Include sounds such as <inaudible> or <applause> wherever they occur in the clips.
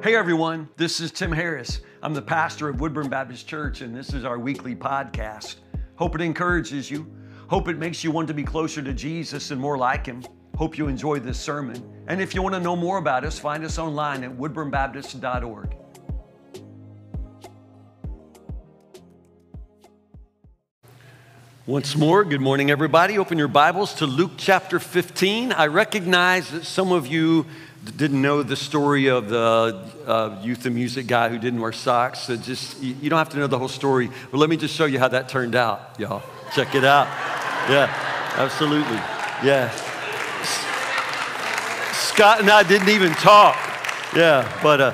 Hey everyone, this is Tim Harris. I'm the pastor of Woodburn Baptist Church, and this is our weekly podcast. Hope it encourages you. Hope it makes you want to be closer to Jesus and more like Him. Hope you enjoy this sermon. And if you want to know more about us, find us online at woodburnbaptist.org. Once more, good morning, everybody. Open your Bibles to Luke chapter 15. I recognize that some of you didn't know the story of the uh, youth and music guy who didn't wear socks. So just you don't have to know the whole story, but let me just show you how that turned out, y'all. Check it out. Yeah, absolutely. Yeah. Scott and I didn't even talk. Yeah, but uh,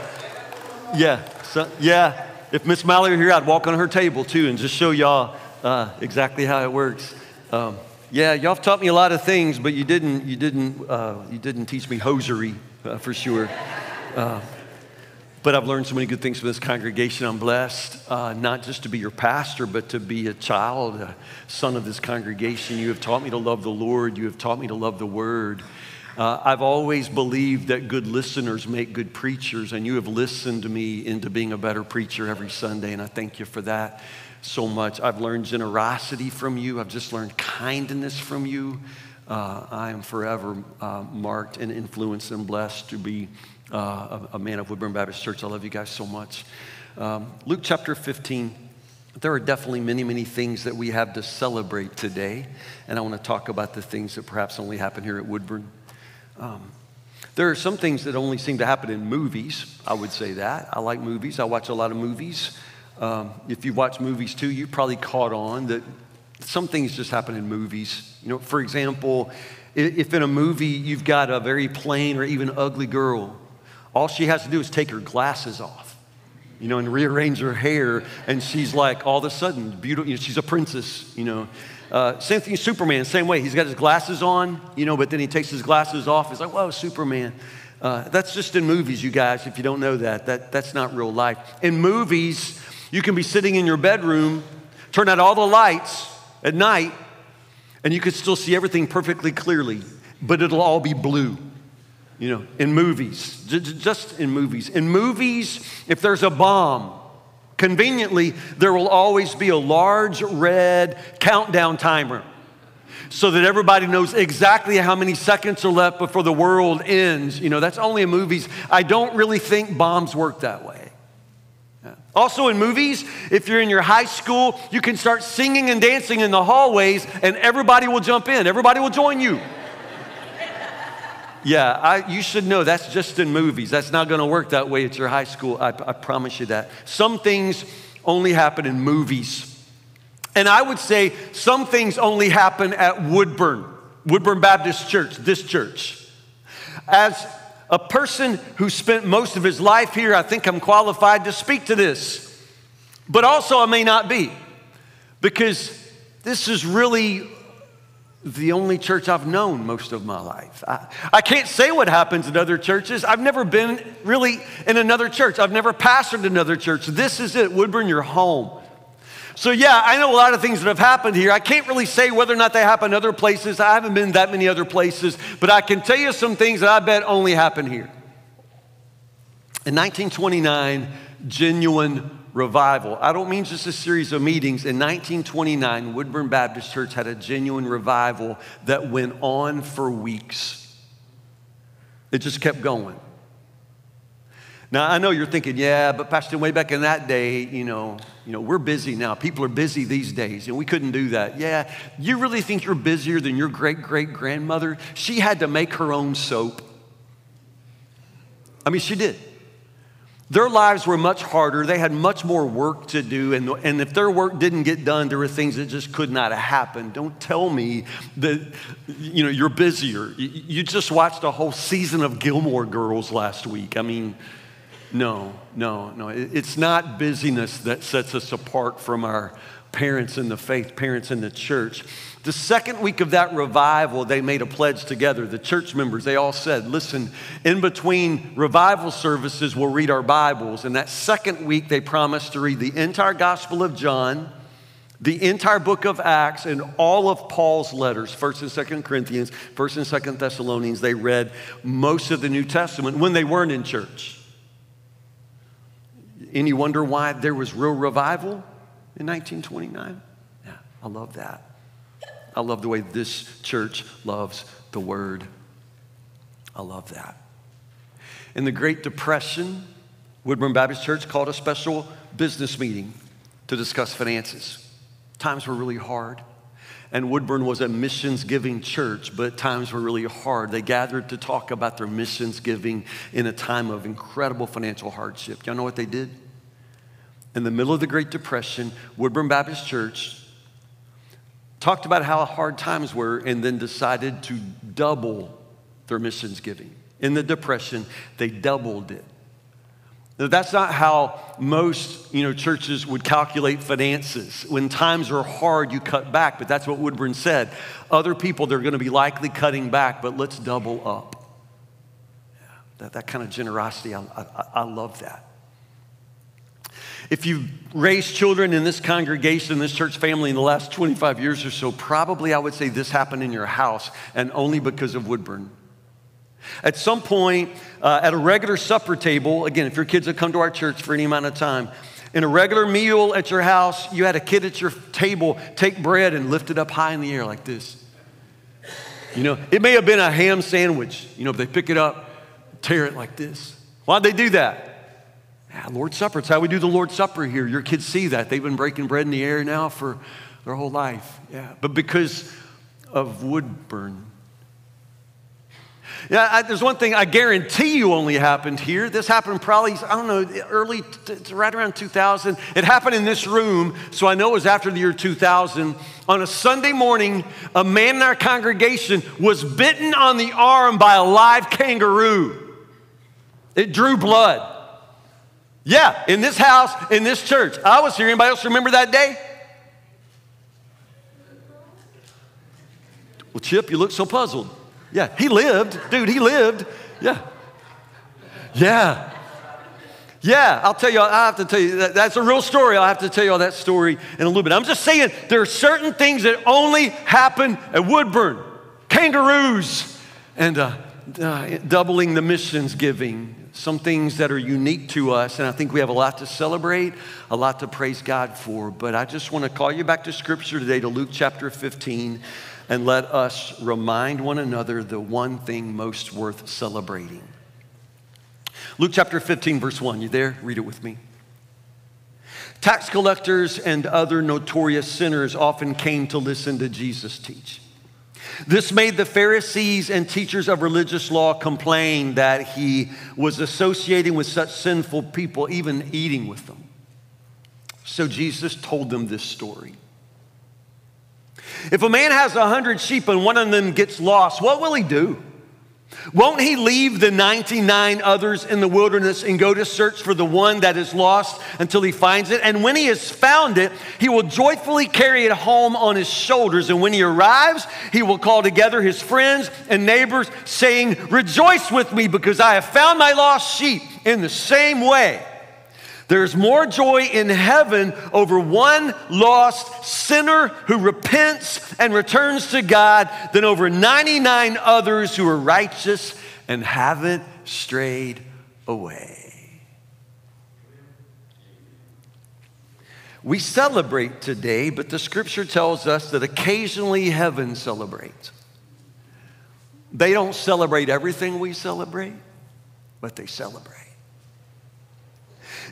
yeah, so, yeah. If Miss Mallory were here, I'd walk on her table too and just show y'all uh, exactly how it works. Um, yeah, y'all have taught me a lot of things, but you didn't, you didn't, uh, you didn't teach me hosiery uh, for sure. Uh, but I've learned so many good things from this congregation. I'm blessed uh, not just to be your pastor, but to be a child, a son of this congregation. You have taught me to love the Lord. You have taught me to love the Word. Uh, I've always believed that good listeners make good preachers, and you have listened to me into being a better preacher every Sunday, and I thank you for that so much. I've learned generosity from you, I've just learned kindness from you. Uh, I am forever uh, marked and influenced and blessed to be uh, a, a, man of Woodburn Baptist Church. I love you guys so much. Um, Luke chapter 15. There are definitely many, many things that we have to celebrate today, and I want to talk about the things that perhaps only happen here at Woodburn. Um, there are some things that only seem to happen in movies. I would say that. I like movies. I watch a lot of movies. Um, if you watch movies too, you probably caught on that some things just happen in movies. You know, for example, if in a movie you've got a very plain or even ugly girl, all she has to do is take her glasses off, you know, and rearrange her hair, and she's like all of a sudden beautiful. You know, she's a princess, you know. Uh, same thing, Superman, same way. He's got his glasses on, you know, but then he takes his glasses off. He's like, whoa, Superman. Uh, that's just in movies, you guys, if you don't know that. that. That's not real life. In movies, you can be sitting in your bedroom, turn out all the lights, at night, and you could still see everything perfectly clearly, but it'll all be blue. You know, in movies, just in movies. In movies, if there's a bomb, conveniently, there will always be a large red countdown timer so that everybody knows exactly how many seconds are left before the world ends. You know, that's only in movies. I don't really think bombs work that way. Also, in movies, if you're in your high school, you can start singing and dancing in the hallways, and everybody will jump in. Everybody will join you. <laughs> Yeah, I, you should know that's just in movies. That's not going to work that way at your high school. I, I promise you that. Some things only happen in movies. And I would say some things only happen at Woodburn, Woodburn Baptist Church, this church. As a person who spent most of his life here, I think I'm qualified to speak to this. But also, I may not be, because this is really the only church I've known most of my life. I, I, can't say what happens in other churches. I've never been really in another church, I've never pastored another church. This is it, Woodburn, your home. So, yeah, I know a lot of things that have happened here. I can't really say whether or not they happen other places. I haven't been that many other places, but I can tell you some things that I bet only happen here. In 1929, genuine revival. I don't mean just a series of meetings. In 1929, Woodburn Baptist Church had a genuine revival that went on for weeks. It just kept going. Now, I know you're thinking, yeah, but Pastor, way back in that day, you know, you know, we're busy now. People are busy these days, and we couldn't do that. Yeah, you really think you're busier than your great great grandmother? She had to make her own soap. I mean, she did. Their lives were much harder. They had much more work to do. And, and if their work didn't get done, there were things that just could not have happened. Don't tell me that you know, you're busier. You just watched a whole season of Gilmore Girls last week. I mean, no, no, no. It's not busyness that sets us apart from our parents in the faith, parents in the church. The second week of that revival, they made a pledge together. The church members, they all said, listen, in between revival services, we'll read our Bibles. And that second week, they promised to read the entire Gospel of John, the entire book of Acts, and all of Paul's letters, 1st and 2nd Corinthians, 1st and 2nd Thessalonians. They read most of the New Testament when they weren't in church. Any wonder why there was real revival in 1929? Yeah, I love that. I love the way this church loves the word. I love that. In the Great Depression, Woodburn Baptist Church called a special business meeting to discuss finances. Times were really hard. And Woodburn was a missions giving church, but times were really hard. They gathered to talk about their missions giving in a time of incredible financial hardship. Y'all know what they did? In the middle of the Great Depression, Woodburn Baptist Church talked about how hard times were and then decided to double their missions giving. In the Depression, they doubled it. Now, that's not how most you know, churches would calculate finances. When times are hard, you cut back, but that's what Woodburn said. Other people, they're going to be likely cutting back, but let's double up. Yeah, that, that kind of generosity, I, I, I love that. If you've raised children in this congregation, this church family in the last 25 years or so, probably I would say this happened in your house and only because of Woodburn. At some point, uh, at a regular supper table, again, if your kids have come to our church for any amount of time, in a regular meal at your house, you had a kid at your table take bread and lift it up high in the air like this. You know, it may have been a ham sandwich. You know, if they pick it up, tear it like this. Why'd they do that? Yeah, Lord's Supper. It's how we do the Lord's Supper here. Your kids see that. They've been breaking bread in the air now for their whole life. Yeah. But because of Woodburn, yeah, I, there's one thing I guarantee you only happened here. This happened probably, I don't know, early, t- right around 2000. It happened in this room, so I know it was after the year 2000. On a Sunday morning, a man in our congregation was bitten on the arm by a live kangaroo. It drew blood. Yeah, in this house, in this church. I was here. Anybody else remember that day? Well, Chip, you look so puzzled. Yeah, he lived. Dude, he lived. Yeah. Yeah. Yeah, I'll tell you, I have to tell you, that, that's a real story. I'll have to tell you all that story in a little bit. I'm just saying there are certain things that only happen at Woodburn kangaroos and uh, uh, doubling the missions giving. Some things that are unique to us, and I think we have a lot to celebrate, a lot to praise God for. But I just want to call you back to Scripture today to Luke chapter 15 and let us remind one another the one thing most worth celebrating. Luke chapter 15, verse 1. You there? Read it with me. Tax collectors and other notorious sinners often came to listen to Jesus teach. This made the Pharisees and teachers of religious law complain that he was associating with such sinful people, even eating with them. So Jesus told them this story. If a man has a hundred sheep and one of them gets lost, what will he do? Won't he leave the 99 others in the wilderness and go to search for the one that is lost until he finds it? And when he has found it, he will joyfully carry it home on his shoulders. And when he arrives, he will call together his friends and neighbors, saying, Rejoice with me because I have found my lost sheep. In the same way, there's more joy in heaven over one lost sinner who repents and returns to God than over 99 others who are righteous and haven't strayed away. We celebrate today, but the scripture tells us that occasionally heaven celebrates. They don't celebrate everything we celebrate, but they celebrate.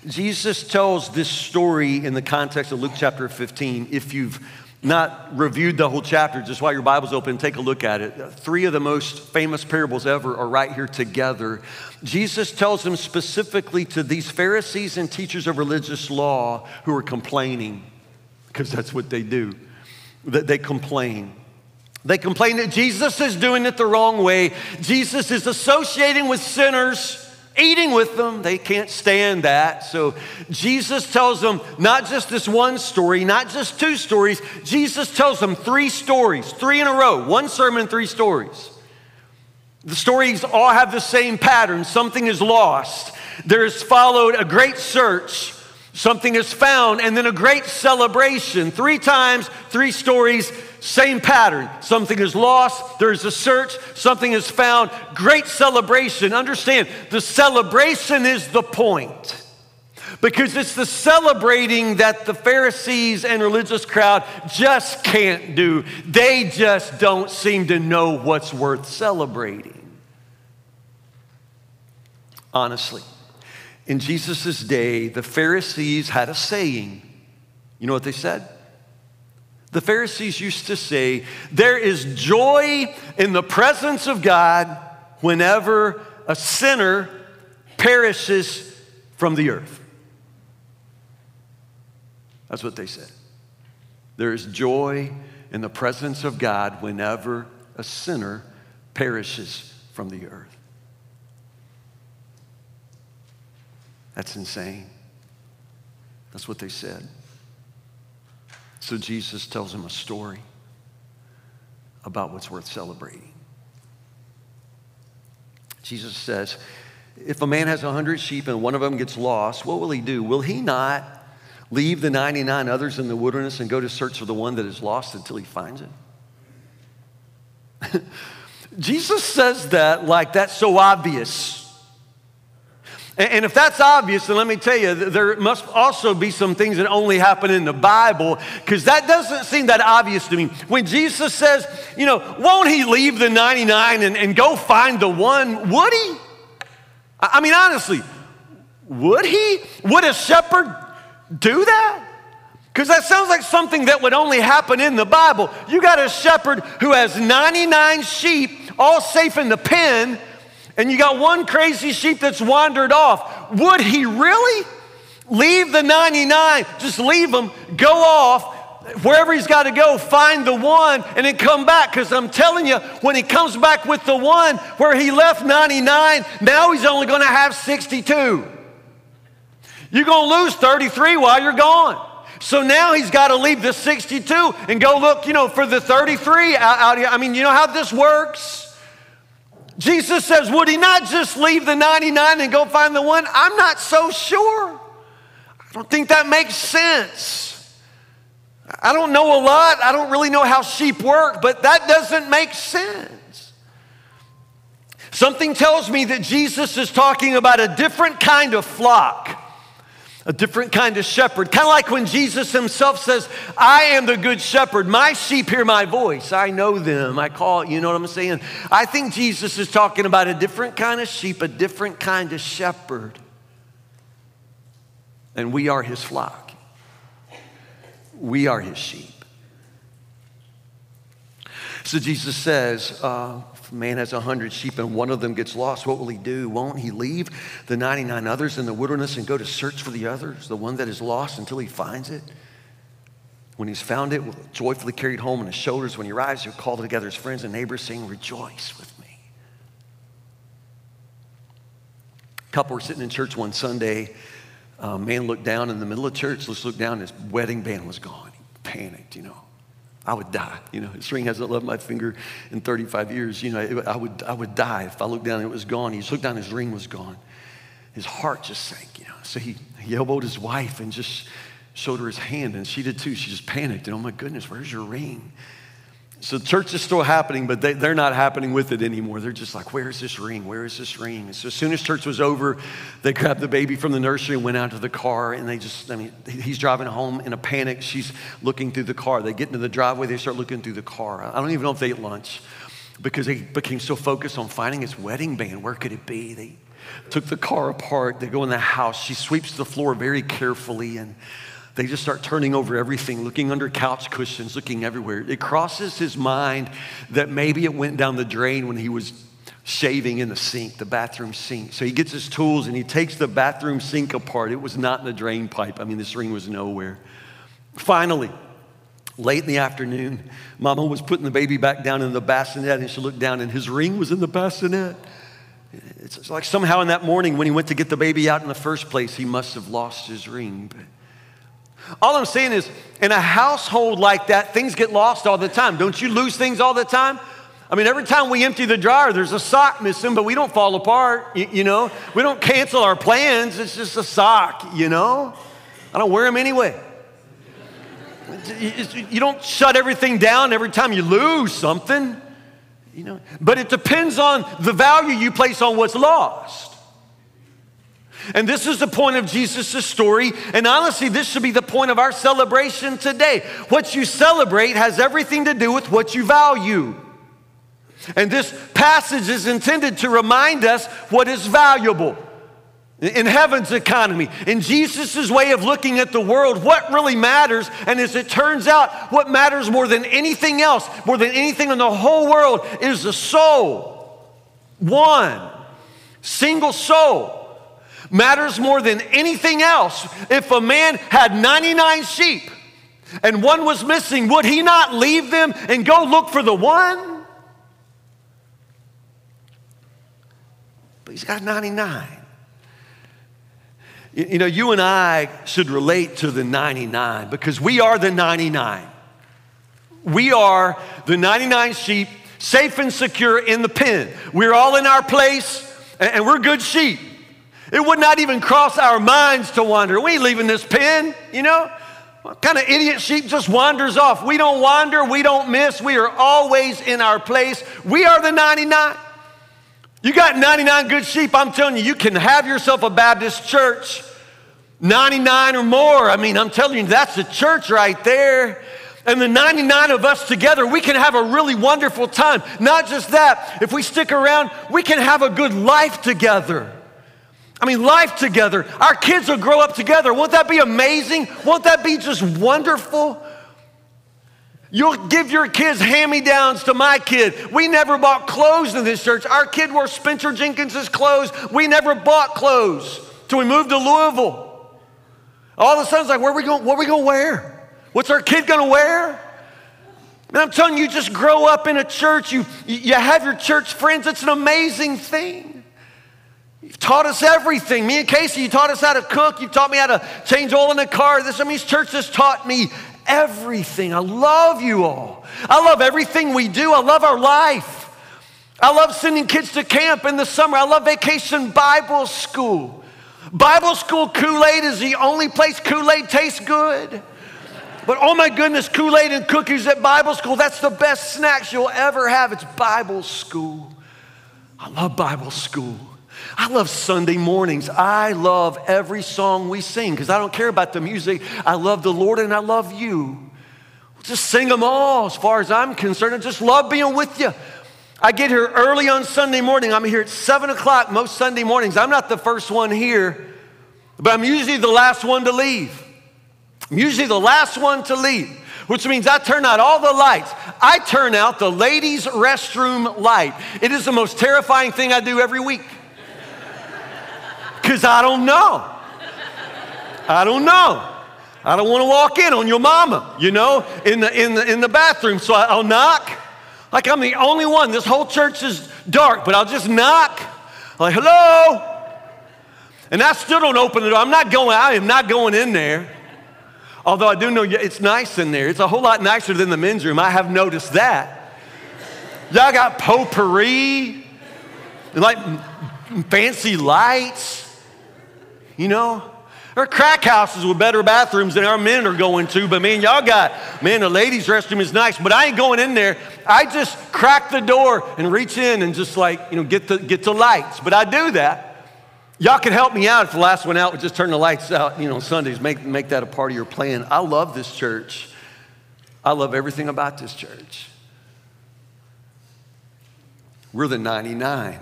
Jesus tells this story in the context of Luke chapter 15. If you've not reviewed the whole chapter, just while your Bible's open, take a look at it. Three of the most famous parables ever are right here together. Jesus tells them specifically to these Pharisees and teachers of religious law who are complaining, because that's what they do. That they complain. They complain that Jesus is doing it the wrong way. Jesus is associating with sinners eating with them. They can't stand that. So Jesus tells them not just this one story, not just two stories. Jesus tells them three stories, three in a row, one sermon, three stories. The stories all have the same pattern. Something is lost. There's followed a great search. Something is found, and then a great celebration. Three times, three stories same pattern. Something is lost, there's a search, something is found, great celebration. Understand, the celebration is the point. because it's the celebrating that the Pharisees and religious crowd just can't do. They just don't seem to know what's worth celebrating. Honestly, in Jesus' day, the Pharisees had a saying. You know what they said? The Pharisees used to say, There is joy in the presence of God whenever a sinner perishes from the earth. That's what they said. There is joy in the presence of God whenever a sinner perishes from the earth. That's insane. That's what they said. So Jesus tells him a story about what's worth celebrating. Jesus says, If a man has a hundred sheep and one of them gets lost, what will he do? Will he not leave the 99 others in the wilderness and go to search for the one that is lost until he finds it? <laughs> Jesus says that like that's so obvious. And if that's obvious, then let me tell you, there must also be some things that only happen in the Bible, because that doesn't seem that obvious to me. When Jesus says, you know, won't he leave the 99 and, and go find the one? Would he? I mean, honestly, would he? Would a shepherd do that? Because that sounds like something that would only happen in the Bible. You got a shepherd who has 99 sheep all safe in the pen and you got one crazy sheep that's wandered off, would he really leave the 99, just leave them, go off, wherever he's got to go, find the one, and then come back? Because I'm telling you, when he comes back with the one where he left 99, now he's only going to have 62. You're going to lose 33 while you're gone. So now he's got to leave the 62 and go look, you know, for the 33 out, here. I mean, you know how this works? Jesus says, Would he not just leave the 99 and go find the one? I'm not so sure. I don't think that makes sense. I don't know a lot. I don't really know how sheep work, but that doesn't make sense. Something tells me that Jesus is talking about a different kind of flock a different kind of shepherd. Kind of like when Jesus himself says, I am the good shepherd. My sheep hear my voice. I know them. I call, you know what I'm saying? I think Jesus is talking about a different kind of sheep, a different kind of shepherd. And we are his flock, we are his sheep. So Jesus says, uh, man has a hundred sheep and one of them gets lost, what will he do? Won't he leave the 99 others in the wilderness and go to search for the others, the one that is lost, until he finds it? When he's found it, joyfully carried home on his shoulders. When he arrives, he'll call together his friends and neighbors, saying, Rejoice with me. A couple were sitting in church one Sunday. A man looked down in the middle of church. Let's look down. His wedding band was gone. He panicked, you know. I would die. You know, his ring hasn't left my finger in 35 years. You know, I would, I would die if I looked down and it was gone. He looked down, his ring was gone. His heart just sank, you know. So he, he elbowed his wife and just showed her his hand, and she did too. She just panicked, and oh my goodness, where's your ring? So church is still happening, but they, they're not happening with it anymore. They're just like, where's this ring? Where is this ring? And so as soon as church was over, they grabbed the baby from the nursery and went out to the car. And they just, I mean, he's driving home in a panic. She's looking through the car. They get into the driveway. They start looking through the car. I don't even know if they ate lunch because they became so focused on finding his wedding band. Where could it be? They took the car apart. They go in the house. She sweeps the floor very carefully and they just start turning over everything, looking under couch cushions, looking everywhere. It crosses his mind that maybe it went down the drain when he was shaving in the sink, the bathroom sink. So he gets his tools and he takes the bathroom sink apart. It was not in the drain pipe. I mean, this ring was nowhere. Finally, late in the afternoon, Mama was putting the baby back down in the bassinet and she looked down and his ring was in the bassinet. It's like somehow in that morning when he went to get the baby out in the first place, he must have lost his ring. But all I'm saying is, in a household like that, things get lost all the time. Don't you lose things all the time? I mean, every time we empty the dryer, there's a sock missing, but we don't fall apart, you, you know? We don't cancel our plans, it's just a sock, you know? I don't wear them anyway. You don't shut everything down every time you lose something, you know? But it depends on the value you place on what's lost. And this is the point of Jesus' story. And honestly, this should be the point of our celebration today. What you celebrate has everything to do with what you value. And this passage is intended to remind us what is valuable in heaven's economy, in Jesus' way of looking at the world, what really matters. And as it turns out, what matters more than anything else, more than anything in the whole world, is the soul. One single soul matters more than anything else. If a man had 99 sheep and one was missing, would he not leave them and go look for the one? But he's got 99. You know, you and I should relate to the 99 because we are the 99. We are the 99 sheep, safe and secure in the pen. We're all in our place and we're good sheep. It would not even cross our minds to wander. We ain't leaving this pen, you know? What kind of idiot sheep just wanders off? We don't wander, we don't miss, we are always in our place. We are the 99. You got 99 good sheep, I'm telling you, you can have yourself a Baptist church. 99 or more. I mean, I'm telling you, that's the church right there. And the 99 of us together, we can have a really wonderful time. Not just that, if we stick around, we can have a good life together. I mean, life together. Our kids will grow up together. Won't that be amazing? Won't that be just wonderful? You'll give your kids hand me downs to my kid. We never bought clothes in this church. Our kid wore Spencer Jenkins's clothes. We never bought clothes till we moved to Louisville. All of a sudden, it's like, where we going? What are we going to wear? What's our kid going to wear? And I'm telling you, just grow up in a church. You, you have your church friends. It's an amazing thing. Taught us everything. Me and Casey, you taught us how to cook. You've taught me how to change oil in the car. This, I mean, church has taught me everything. I love you all. I love everything we do. I love our life. I love sending kids to camp in the summer. I love vacation Bible school. Bible school Kool Aid is the only place Kool Aid tastes good. But oh my goodness, Kool Aid and cookies at Bible school, that's the best snacks you'll ever have. It's Bible school. I love Bible school. I love Sunday mornings. I love every song we sing because I don't care about the music. I love the Lord and I love you. Just sing them all as far as I'm concerned. I just love being with you. I get here early on Sunday morning. I'm here at 7 o'clock most Sunday mornings. I'm not the first one here, but I'm usually the last one to leave. I'm usually the last one to leave, which means I turn out all the lights. I turn out the ladies' restroom light. It is the most terrifying thing I do every week because I don't know. I don't know. I don't want to walk in on your mama, you know, in the, in the, in the bathroom. So I'll knock. Like I'm the only one. This whole church is dark, but I'll just knock. Like, hello. And I still don't open the door. I'm not going, I am not going in there. Although I do know it's nice in there. It's a whole lot nicer than the men's room. I have noticed that. Y'all got potpourri, like fancy lights, you know? Are crack houses with better bathrooms than our men are going to, but man, y'all got, man, the ladies' restroom is nice, but I ain't going in there. I just crack the door and reach in and just like, you know, get the, get the lights. But I do that. Y'all can help me out if the last one out would just turn the lights out, you know, Sundays, make, make that a part of your plan. I love this church. I love everything about this church. We're the 99.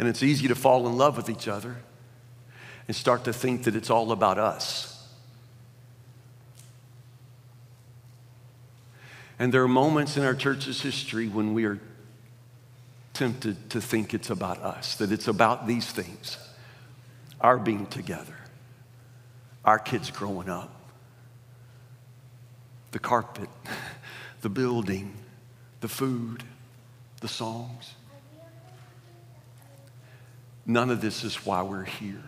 And it's easy to fall in love with each other and start to think that it's all about us. And there are moments in our church's history when we are tempted to think it's about us, that it's about these things our being together, our kids growing up, the carpet, <laughs> the building, the food, the songs. None of this is why we're here.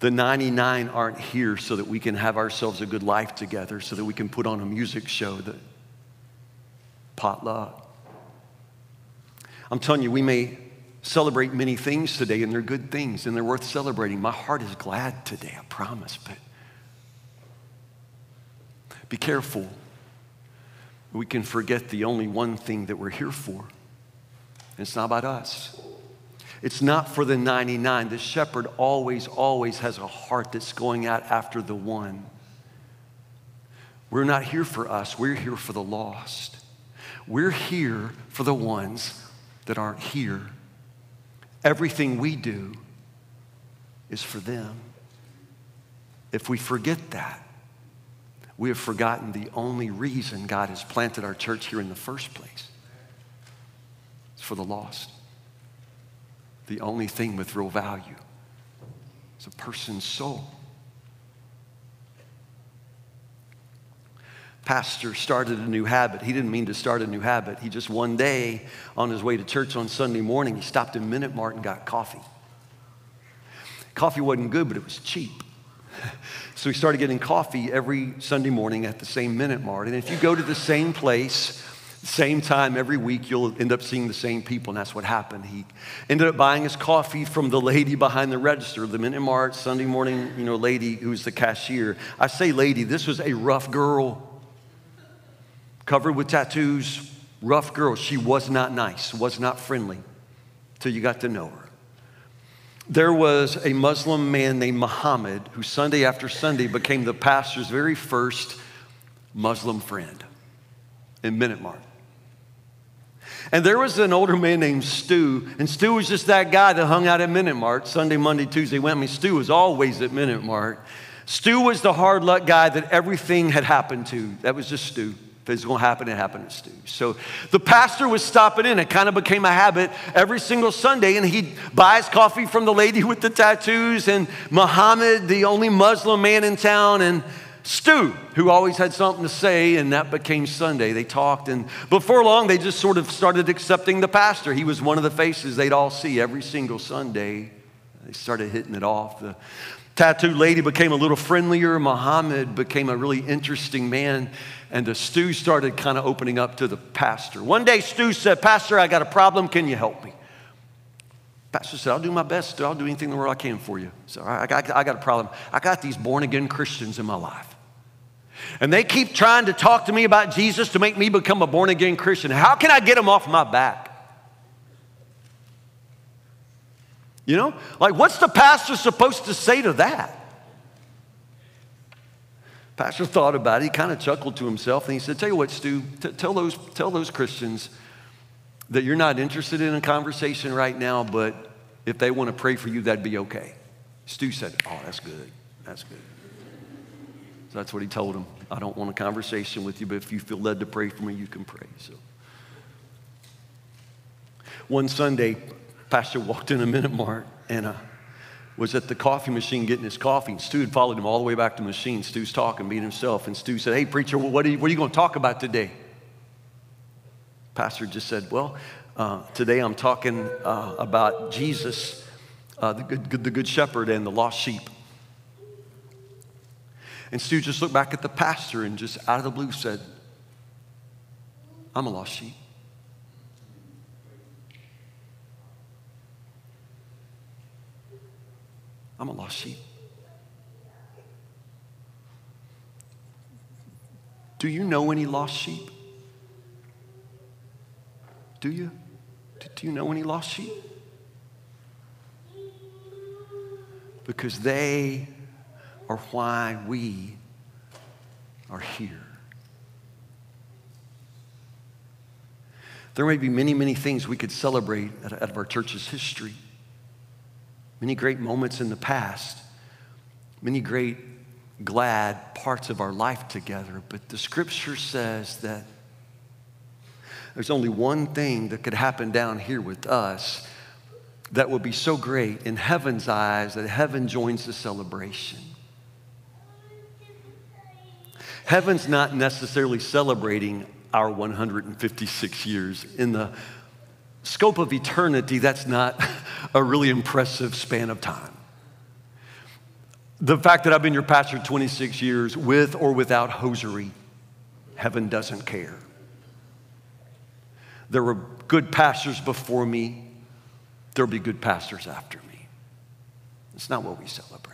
The 99 aren't here so that we can have ourselves a good life together, so that we can put on a music show that potluck. I'm telling you, we may celebrate many things today, and they're good things, and they're worth celebrating. My heart is glad today, I promise, but be careful. We can forget the only one thing that we're here for. It's not about us. It's not for the 99. The shepherd always, always has a heart that's going out after the one. We're not here for us, we're here for the lost. We're here for the ones that aren't here. Everything we do is for them. If we forget that, we have forgotten the only reason God has planted our church here in the first place. It's for the lost. The only thing with real value is a person's soul. Pastor started a new habit. He didn't mean to start a new habit. He just one day on his way to church on Sunday morning, he stopped in Minute Mart and got coffee. Coffee wasn't good, but it was cheap. <laughs> So he started getting coffee every Sunday morning at the same Minute Mart. And if you go to the same place, same time every week, you'll end up seeing the same people, and that's what happened. He ended up buying his coffee from the lady behind the register, the Minute Mart Sunday morning, you know, lady who's the cashier. I say lady, this was a rough girl, covered with tattoos, rough girl. She was not nice, was not friendly, till you got to know her there was a Muslim man named Muhammad who Sunday after Sunday became the pastor's very first Muslim friend in Minute Mart. And there was an older man named Stu, and Stu was just that guy that hung out at Minute Mart Sunday, Monday, Tuesday, Wednesday. Stu was always at Minute Mart. Stu was the hard luck guy that everything had happened to. That was just Stu. If it's going to happen, it happened to Stu. So the pastor was stopping in. It kind of became a habit every single Sunday, and he'd buy his coffee from the lady with the tattoos, and Muhammad, the only Muslim man in town, and Stu, who always had something to say, and that became Sunday. They talked, and before long, they just sort of started accepting the pastor. He was one of the faces they'd all see every single Sunday. They started hitting it off. The tattooed lady became a little friendlier. Muhammad became a really interesting man and the Stu started kind of opening up to the pastor. One day, Stu said, Pastor, I got a problem. Can you help me? Pastor said, I'll do my best. I'll do anything in the world I can for you. So I got, I got a problem. I got these born again Christians in my life. And they keep trying to talk to me about Jesus to make me become a born again Christian. How can I get them off my back? You know, like what's the pastor supposed to say to that? Pastor thought about it. He kind of chuckled to himself and he said, Tell you what, Stu, tell, those, tell those Christians that you're not interested in a conversation right now, but if they want to pray for you, that'd be okay. Stu said, Oh, that's good. That's good. So that's what he told him. I don't want a conversation with you, but if you feel led to pray for me, you can pray. So one Sunday, Pastor walked in a minute mart and uh, was at the coffee machine getting his coffee, and Stu had followed him all the way back to the machine. Stu's talking, being himself, and Stu said, Hey, preacher, what are you, you going to talk about today? Pastor just said, Well, uh, today I'm talking uh, about Jesus, uh, the, good, the good shepherd, and the lost sheep. And Stu just looked back at the pastor and just out of the blue said, I'm a lost sheep. I'm a lost sheep. Do you know any lost sheep? Do you? Do you know any lost sheep? Because they are why we are here. There may be many, many things we could celebrate out of our church's history many great moments in the past, many great glad parts of our life together, but the scripture says that there's only one thing that could happen down here with us that will be so great in heaven's eyes that heaven joins the celebration. Heaven's not necessarily celebrating our 156 years in the scope of eternity, that's not <laughs> a really impressive span of time. The fact that I've been your pastor 26 years, with or without hosiery, heaven doesn't care. There were good pastors before me, there'll be good pastors after me. It's not what we celebrate.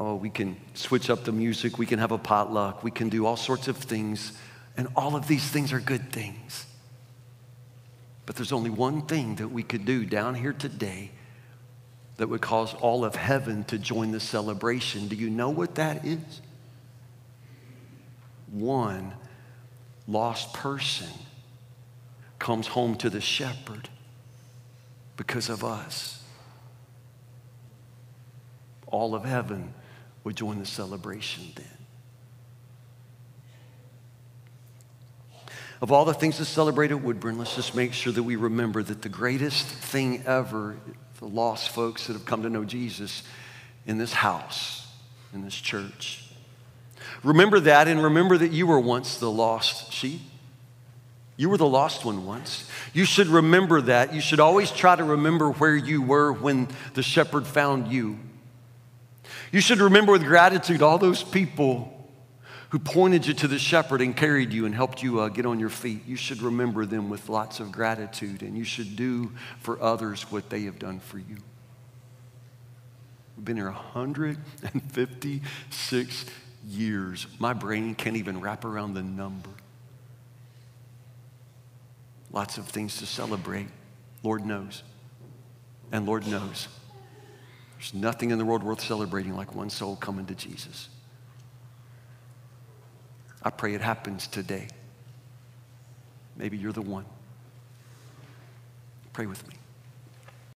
Oh, we can switch up the music, we can have a potluck, we can do all sorts of things, and all of these things are good things. But there's only one thing that we could do down here today that would cause all of heaven to join the celebration. Do you know what that is? One lost person comes home to the shepherd because of us. All of heaven would join the celebration then. Of all the things to celebrate at Woodburn, let's just make sure that we remember that the greatest thing ever, the lost folks that have come to know Jesus in this house, in this church. Remember that and remember that you were once the lost sheep. You were the lost one once. You should remember that. You should always try to remember where you were when the shepherd found you. You should remember with gratitude all those people who pointed you to the shepherd and carried you and helped you uh, get on your feet. You should remember them with lots of gratitude, and you should do for others what they have done for you. We've been here 156 years. My brain can't even wrap around the number. Lots of things to celebrate. Lord knows. And Lord knows. There's nothing in the world worth celebrating like one soul coming to Jesus. I pray it happens today. Maybe you're the one. Pray with me.